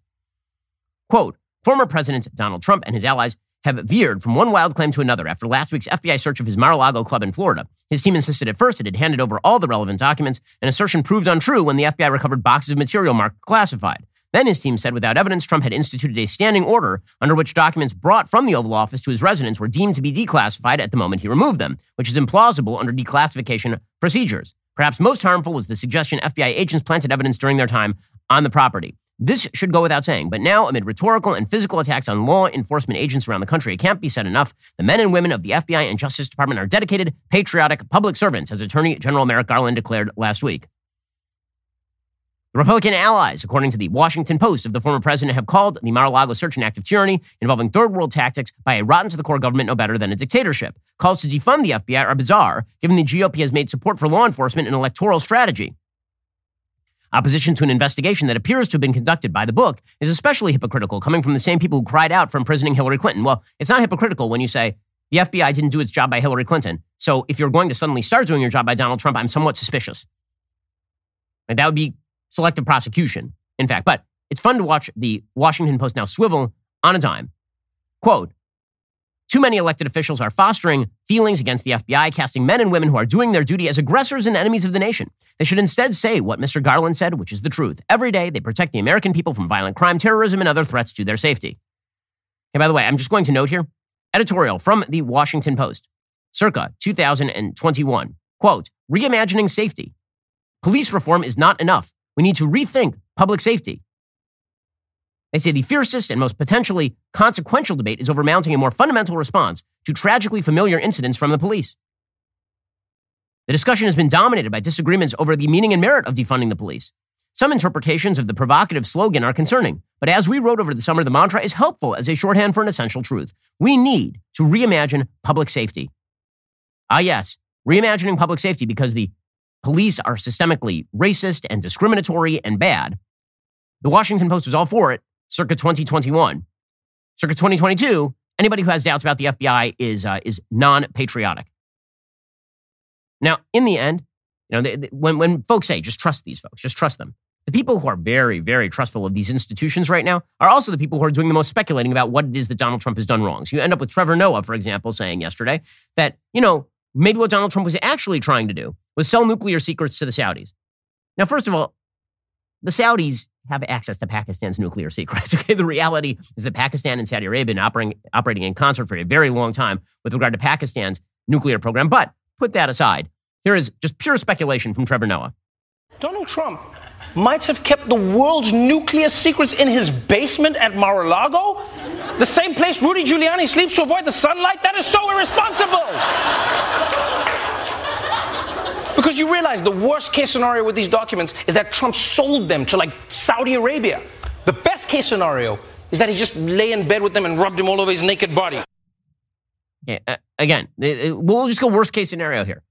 Quote Former President Donald Trump and his allies have veered from one wild claim to another after last week's FBI search of his Mar a Lago club in Florida. His team insisted at first it had handed over all the relevant documents, an assertion proved untrue when the FBI recovered boxes of material marked classified. Then his team said without evidence, Trump had instituted a standing order under which documents brought from the Oval Office to his residence were deemed to be declassified at the moment he removed them, which is implausible under declassification procedures. Perhaps most harmful was the suggestion FBI agents planted evidence during their time on the property. This should go without saying, but now, amid rhetorical and physical attacks on law enforcement agents around the country, it can't be said enough. The men and women of the FBI and Justice Department are dedicated, patriotic public servants, as Attorney General Merrick Garland declared last week. The Republican allies, according to the Washington Post, of the former president have called the Mar-a-Lago search an act of tyranny involving third world tactics by a rotten to the core government no better than a dictatorship. Calls to defund the FBI are bizarre, given the GOP has made support for law enforcement an electoral strategy. Opposition to an investigation that appears to have been conducted by the book is especially hypocritical, coming from the same people who cried out for imprisoning Hillary Clinton. Well, it's not hypocritical when you say the FBI didn't do its job by Hillary Clinton. So if you're going to suddenly start doing your job by Donald Trump, I'm somewhat suspicious. And that would be selective prosecution, in fact. But it's fun to watch the Washington Post now swivel on a dime. Quote, too many elected officials are fostering feelings against the FBI, casting men and women who are doing their duty as aggressors and enemies of the nation. They should instead say what Mr. Garland said, which is the truth. Every day, they protect the American people from violent crime, terrorism, and other threats to their safety. Okay, by the way, I'm just going to note here editorial from the Washington Post, circa 2021. Quote, reimagining safety. Police reform is not enough. We need to rethink public safety. They say the fiercest and most potentially consequential debate is over mounting a more fundamental response to tragically familiar incidents from the police. The discussion has been dominated by disagreements over the meaning and merit of defunding the police. Some interpretations of the provocative slogan are concerning, but as we wrote over the summer, the mantra is helpful as a shorthand for an essential truth. We need to reimagine public safety. Ah, yes, reimagining public safety because the police are systemically racist and discriminatory and bad. The Washington Post was all for it circa 2021. Circa 2022, anybody who has doubts about the FBI is, uh, is non patriotic. Now, in the end, you know, they, they, when, when folks say just trust these folks, just trust them, the people who are very, very trustful of these institutions right now are also the people who are doing the most speculating about what it is that Donald Trump has done wrong. So you end up with Trevor Noah, for example, saying yesterday that, you know, maybe what Donald Trump was actually trying to do was sell nuclear secrets to the Saudis. Now, first of all, the Saudis have access to Pakistan's nuclear secrets. Okay, the reality is that Pakistan and Saudi Arabia have been operating, operating in concert for a very long time with regard to Pakistan's nuclear program. But put that aside. Here is just pure speculation from Trevor Noah. Donald Trump might have kept the world's nuclear secrets in his basement at Mar-a-Lago? The same place Rudy Giuliani sleeps to avoid the sunlight? That is so irresponsible! Because you realize the worst case scenario with these documents is that Trump sold them to like Saudi Arabia. The best case scenario is that he just lay in bed with them and rubbed him all over his naked body. Yeah, uh, again, we'll just go worst case scenario here.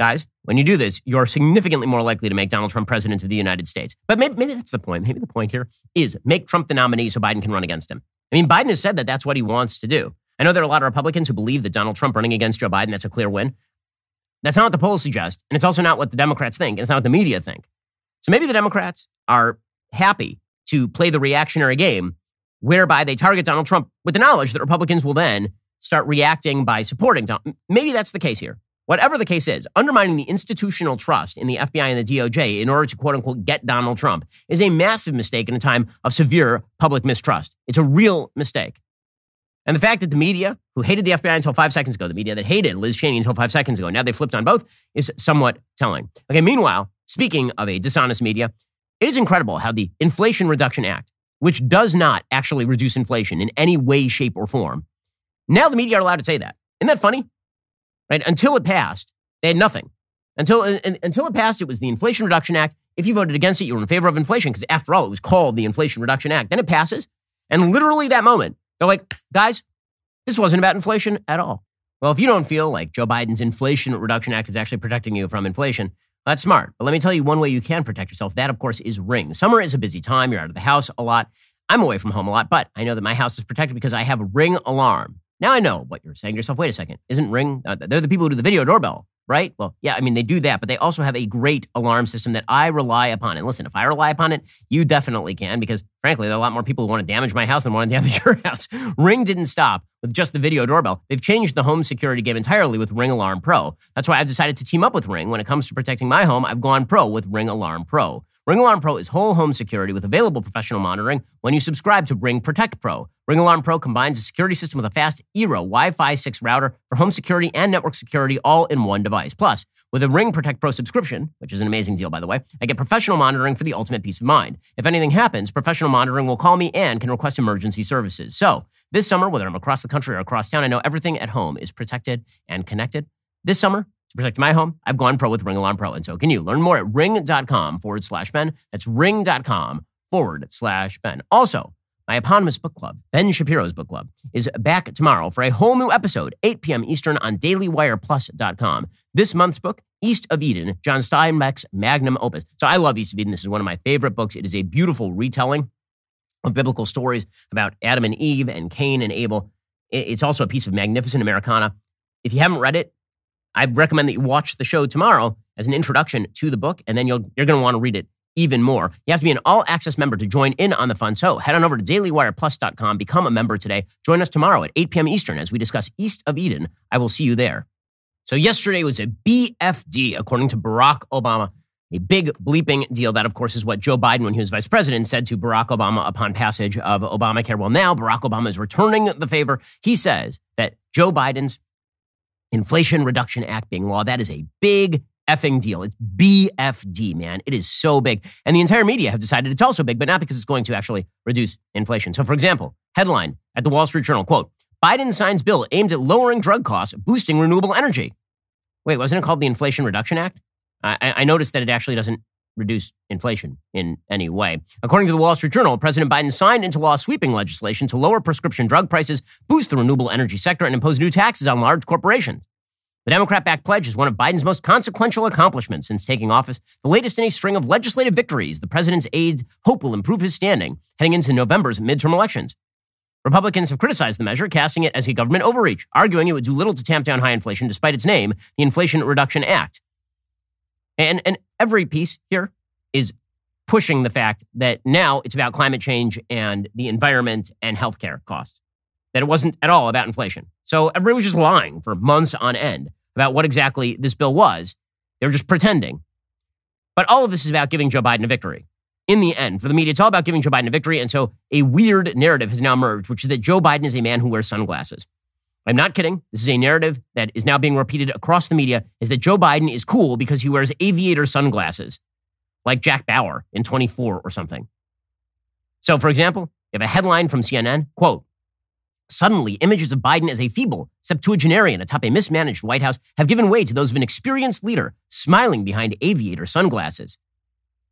Guys, when you do this, you're significantly more likely to make Donald Trump president of the United States. But maybe, maybe that's the point. Maybe the point here is make Trump the nominee so Biden can run against him. I mean, Biden has said that that's what he wants to do. I know there are a lot of Republicans who believe that Donald Trump running against Joe Biden, that's a clear win. That's not what the polls suggest. And it's also not what the Democrats think. And it's not what the media think. So maybe the Democrats are happy to play the reactionary game whereby they target Donald Trump with the knowledge that Republicans will then start reacting by supporting Donald. Maybe that's the case here. Whatever the case is, undermining the institutional trust in the FBI and the DOJ in order to quote unquote get Donald Trump is a massive mistake in a time of severe public mistrust. It's a real mistake. And the fact that the media, who hated the FBI until five seconds ago, the media that hated Liz Cheney until five seconds ago, now they flipped on both, is somewhat telling. Okay, meanwhile, speaking of a dishonest media, it is incredible how the Inflation Reduction Act, which does not actually reduce inflation in any way, shape, or form, now the media are allowed to say that. Isn't that funny? Right? Until it passed, they had nothing. Until, until it passed, it was the Inflation Reduction Act. If you voted against it, you were in favor of inflation because, after all, it was called the Inflation Reduction Act. Then it passes, and literally that moment, they're like, guys, this wasn't about inflation at all. Well, if you don't feel like Joe Biden's Inflation Reduction Act is actually protecting you from inflation, that's smart. But let me tell you one way you can protect yourself. That, of course, is Ring. Summer is a busy time. You're out of the house a lot. I'm away from home a lot, but I know that my house is protected because I have a Ring alarm. Now I know what you're saying to yourself. Wait a second. Isn't Ring, uh, they're the people who do the video doorbell right? Well, yeah, I mean, they do that, but they also have a great alarm system that I rely upon. And listen, if I rely upon it, you definitely can, because frankly, there are a lot more people who want to damage my house than want to damage your house. Ring didn't stop with just the video doorbell. They've changed the home security game entirely with Ring Alarm Pro. That's why I've decided to team up with Ring. When it comes to protecting my home, I've gone pro with Ring Alarm Pro. Ring Alarm Pro is whole home security with available professional monitoring when you subscribe to Ring Protect Pro. Ring Alarm Pro combines a security system with a fast Eero Wi Fi 6 router for home security and network security all in one device. Plus, with a Ring Protect Pro subscription, which is an amazing deal, by the way, I get professional monitoring for the ultimate peace of mind. If anything happens, professional monitoring will call me and can request emergency services. So, this summer, whether I'm across the country or across town, I know everything at home is protected and connected. This summer, to protect my home, I've gone pro with Ring Alarm Pro, and so can you. Learn more at ring.com forward slash Ben. That's ring.com forward slash Ben. Also, my eponymous book club, Ben Shapiro's book club, is back tomorrow for a whole new episode, 8 p.m. Eastern on dailywireplus.com. This month's book, East of Eden, John Steinbeck's magnum opus. So I love East of Eden. This is one of my favorite books. It is a beautiful retelling of biblical stories about Adam and Eve and Cain and Abel. It's also a piece of magnificent Americana. If you haven't read it, I recommend that you watch the show tomorrow as an introduction to the book, and then you'll, you're going to want to read it even more. You have to be an all access member to join in on the fun. So head on over to dailywireplus.com, become a member today. Join us tomorrow at 8 p.m. Eastern as we discuss East of Eden. I will see you there. So yesterday was a BFD, according to Barack Obama. A big bleeping deal. That, of course, is what Joe Biden, when he was vice president, said to Barack Obama upon passage of Obamacare. Well, now Barack Obama is returning the favor. He says that Joe Biden's Inflation Reduction Act being law, that is a big effing deal. It's BFD, man. It is so big. And the entire media have decided it's also big, but not because it's going to actually reduce inflation. So, for example, headline at the Wall Street Journal, quote, Biden signs bill aimed at lowering drug costs, boosting renewable energy. Wait, wasn't it called the Inflation Reduction Act? I, I noticed that it actually doesn't reduce inflation in any way. According to the Wall Street Journal, President Biden signed into law sweeping legislation to lower prescription drug prices, boost the renewable energy sector, and impose new taxes on large corporations. The Democrat backed pledge is one of Biden's most consequential accomplishments since taking office, the latest in a string of legislative victories the president's aides hope will improve his standing heading into November's midterm elections. Republicans have criticized the measure, casting it as a government overreach, arguing it would do little to tamp down high inflation despite its name, the Inflation Reduction Act. And, and every piece here is pushing the fact that now it's about climate change and the environment and healthcare costs that it wasn't at all about inflation. So everybody was just lying for months on end about what exactly this bill was. They were just pretending. But all of this is about giving Joe Biden a victory. In the end, for the media, it's all about giving Joe Biden a victory. And so a weird narrative has now emerged, which is that Joe Biden is a man who wears sunglasses. I'm not kidding. This is a narrative that is now being repeated across the media is that Joe Biden is cool because he wears aviator sunglasses, like Jack Bauer in 24 or something. So, for example, you have a headline from CNN, quote, Suddenly, images of Biden as a feeble septuagenarian atop a mismanaged White House have given way to those of an experienced leader smiling behind aviator sunglasses.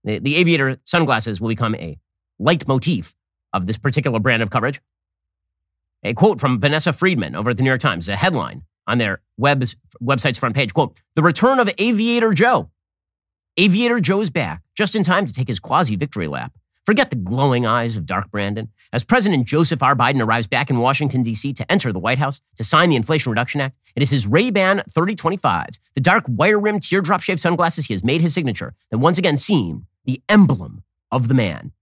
The, the aviator sunglasses will become a leitmotif of this particular brand of coverage. A quote from Vanessa Friedman over at the New York Times, a headline on their web's, website's front page, quote, The return of Aviator Joe. Aviator Joe's back, just in time to take his quasi-victory lap. Forget the glowing eyes of Dark Brandon. As President Joseph R. Biden arrives back in Washington, D.C. to enter the White House to sign the Inflation Reduction Act, it is his Ray-Ban 3025s, the dark wire-rimmed teardrop-shaped sunglasses he has made his signature, that once again seem the emblem of the man.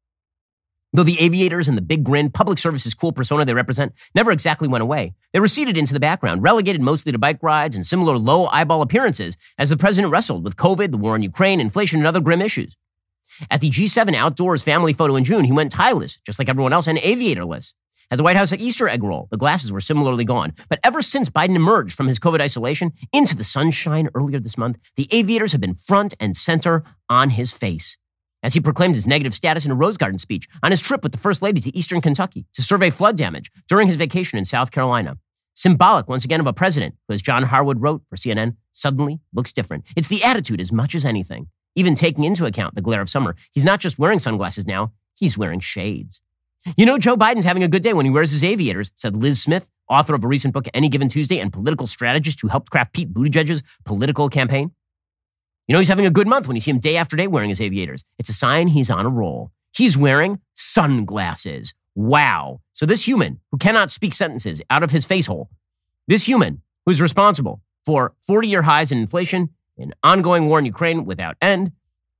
Though the aviators and the big grin, public service's cool persona they represent never exactly went away, they receded into the background, relegated mostly to bike rides and similar low eyeball appearances as the president wrestled with COVID, the war in Ukraine, inflation, and other grim issues. At the G7 outdoors family photo in June, he went tieless, just like everyone else, and aviatorless. At the White House Easter egg roll, the glasses were similarly gone. But ever since Biden emerged from his COVID isolation into the sunshine earlier this month, the aviators have been front and center on his face as he proclaimed his negative status in a Rose Garden speech on his trip with the First Lady to eastern Kentucky to survey flood damage during his vacation in South Carolina. Symbolic, once again, of a president who, as John Harwood wrote for CNN, suddenly looks different. It's the attitude as much as anything. Even taking into account the glare of summer, he's not just wearing sunglasses now, he's wearing shades. You know, Joe Biden's having a good day when he wears his aviators, said Lis Smith, author of a recent book, Any Given Tuesday, and political strategist who helped craft Pete Buttigieg's political campaign. You know, he's having a good month when you see him day after day wearing his aviators. It's a sign he's on a roll. He's wearing sunglasses. Wow. So this human who cannot speak sentences out of his face hole, this human who's responsible for 40 year highs in inflation, an ongoing war in Ukraine without end,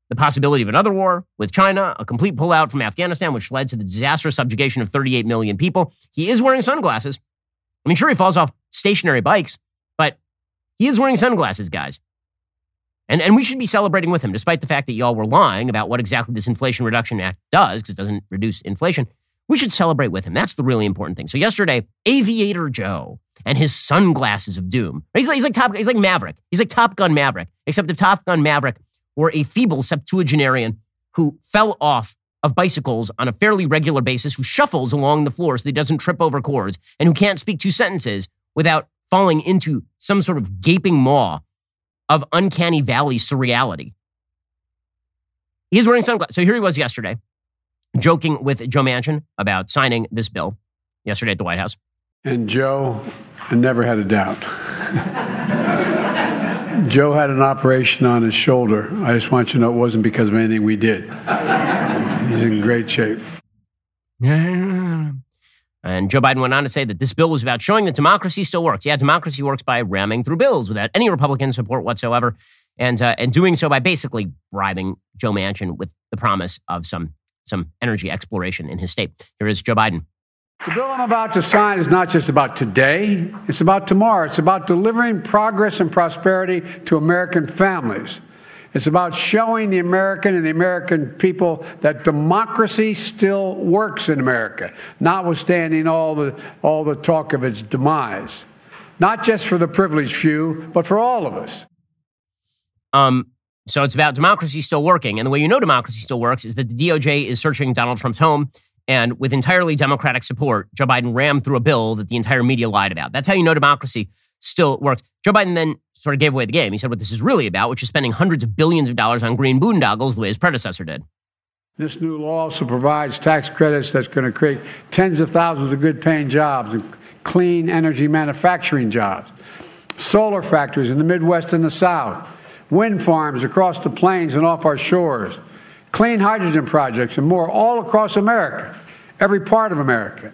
the possibility of another war with China, a complete pullout from Afghanistan, which led to the disastrous subjugation of 38 million people. He is wearing sunglasses. I mean, sure, he falls off stationary bikes, but he is wearing sunglasses, guys. And, and we should be celebrating with him, despite the fact that y'all were lying about what exactly this Inflation Reduction Act does, because it doesn't reduce inflation. We should celebrate with him. That's the really important thing. So yesterday, Aviator Joe and his sunglasses of doom. He's like, he's like Top, he's like Maverick. He's like Top Gun Maverick, except if Top Gun Maverick were a feeble septuagenarian who fell off of bicycles on a fairly regular basis, who shuffles along the floor so that he doesn't trip over cords, and who can't speak two sentences without falling into some sort of gaping maw of uncanny valley surreality. He's wearing sunglasses. So here he was yesterday, joking with Joe Manchin about signing this bill yesterday at the White House. And Joe, I never had a doubt. Joe had an operation on his shoulder. I just want you to know it wasn't because of anything we did. He's in great shape. Yeah. And Joe Biden went on to say that this bill was about showing that democracy still works. Yeah, democracy works by ramming through bills without any Republican support whatsoever, and uh, and doing so by basically bribing Joe Manchin with the promise of some some energy exploration in his state. Here is Joe Biden. The bill I'm about to sign is not just about today, it's about tomorrow. It's about delivering progress and prosperity to American families. It's about showing the American and the American people that democracy still works in America, notwithstanding all the, all the talk of its demise. Not just for the privileged few, but for all of us. Um, so it's about democracy still working. And the way you know democracy still works is that the DOJ is searching Donald Trump's home. And with entirely Democratic support, Joe Biden rammed through a bill that the entire media lied about. That's how you know democracy still works. Joe Biden then sort of gave away the game. He said what this is really about, which is spending hundreds of billions of dollars on green boondoggles the way his predecessor did. This new law also provides tax credits that's going to create tens of thousands of good paying jobs and clean energy manufacturing jobs, solar factories in the Midwest and the South, wind farms across the plains and off our shores, clean hydrogen projects, and more all across America, every part of America.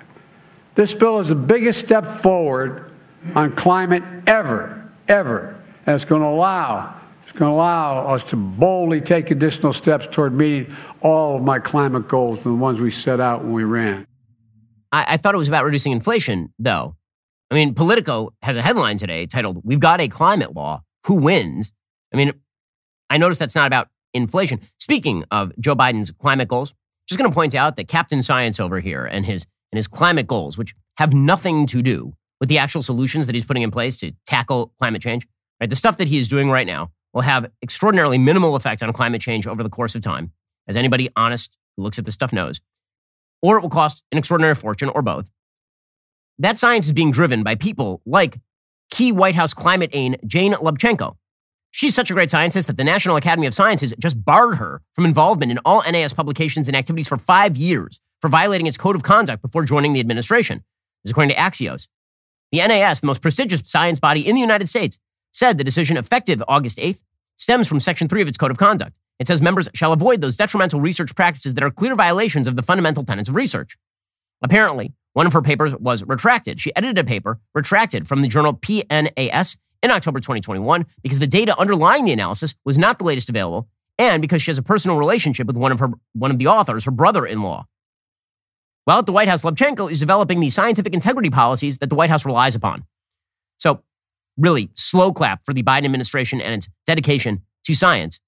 This bill is the biggest step forward on climate ever, ever. And it's going to allow it's going to allow us to boldly take additional steps toward meeting all of my climate goals, and the ones we set out when we ran. I, I thought it was about reducing inflation, though. I mean, Politico has a headline today titled, We've Got a Climate Law. Who wins? I mean, I noticed that's not about inflation. Speaking of Joe Biden's climate goals, just going to point out that Captain Science over here and his and his climate goals, which have nothing to do with the actual solutions that he's putting in place to tackle climate change, right? The stuff that he is doing right now will have extraordinarily minimal effect on climate change over the course of time, as anybody honest who looks at this stuff knows, or it will cost an extraordinary fortune, or both. That science is being driven by people like key White House climate aide Jane Lubchenco. She's such a great scientist that the National Academy of Sciences just barred her from involvement in all NAS publications and activities for five years for violating its code of conduct before joining the administration. This is according to Axios. The NAS, the most prestigious science body in the United States, said the decision effective August 8th stems from Section 3 of its Code of Conduct. It says members shall avoid those detrimental research practices that are clear violations of the fundamental tenets of research. Apparently, one of her papers was retracted. She edited a paper retracted from the journal PNAS in October 2021 because the data underlying the analysis was not the latest available and because she has a personal relationship with one of her one of the authors, her brother-in-law. Well, at the White House, Lubchenco is developing the scientific integrity policies that the White House relies upon. So, really, slow clap for the Biden administration and its dedication to science.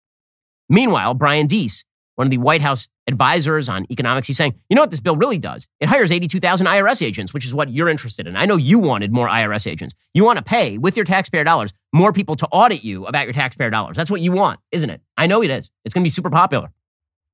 Meanwhile, Brian Deese, one of the White House advisors on economics, he's saying, you know what this bill really does? It hires 82,000 IRS agents, which is what you're interested in. I know you wanted more IRS agents. You want to pay, with your taxpayer dollars, more people to audit you about your taxpayer dollars. That's what you want, isn't it? I know it is. It's going to be super popular.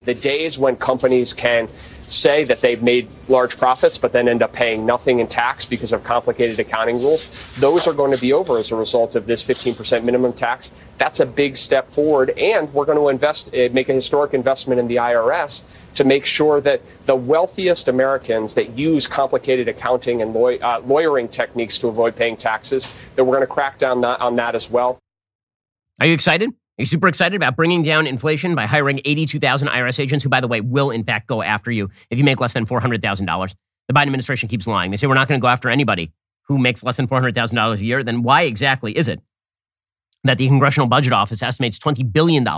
The days when companies can say that they've made large profits but then end up paying nothing in tax because of complicated accounting rules, those are going to be over as a result of this 15% minimum tax. That's a big step forward. And we're going to invest, eh, make a historic investment in the IRS to make sure that the wealthiest Americans that use complicated accounting and law- uh, lawyering techniques to avoid paying taxes, that we're going to crack down on that as well. Are you excited? Are you super excited about bringing down inflation by hiring 82,000 IRS agents who, by the way, will in fact go after you if you make less than $400,000? The Biden administration keeps lying. They say we're not going to go after anybody who makes less than $400,000 a year. Then why exactly is it that the Congressional Budget Office estimates $20 billion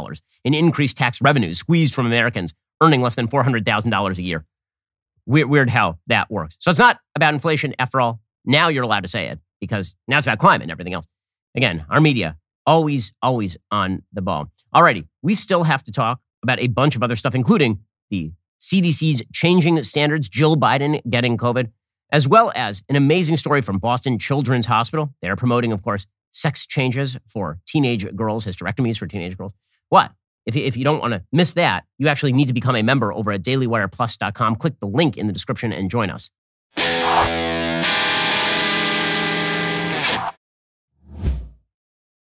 in increased tax revenues squeezed from Americans earning less than $400,000 a year? Weird, weird how that works. So it's not about inflation after all. Now you're allowed to say it because now it's about climate and everything else. Again, our media always, always on the ball. Alrighty, we still have to talk about a bunch of other stuff, including the CDC's changing standards, Jill Biden getting COVID, as well as an amazing story from Boston Children's Hospital. They are promoting, of course, sex changes for teenage girls, hysterectomies for teenage girls. What? If, if you don't want to miss that, you actually need to become a member over at dailywireplus.com. Click the link in the description and join us.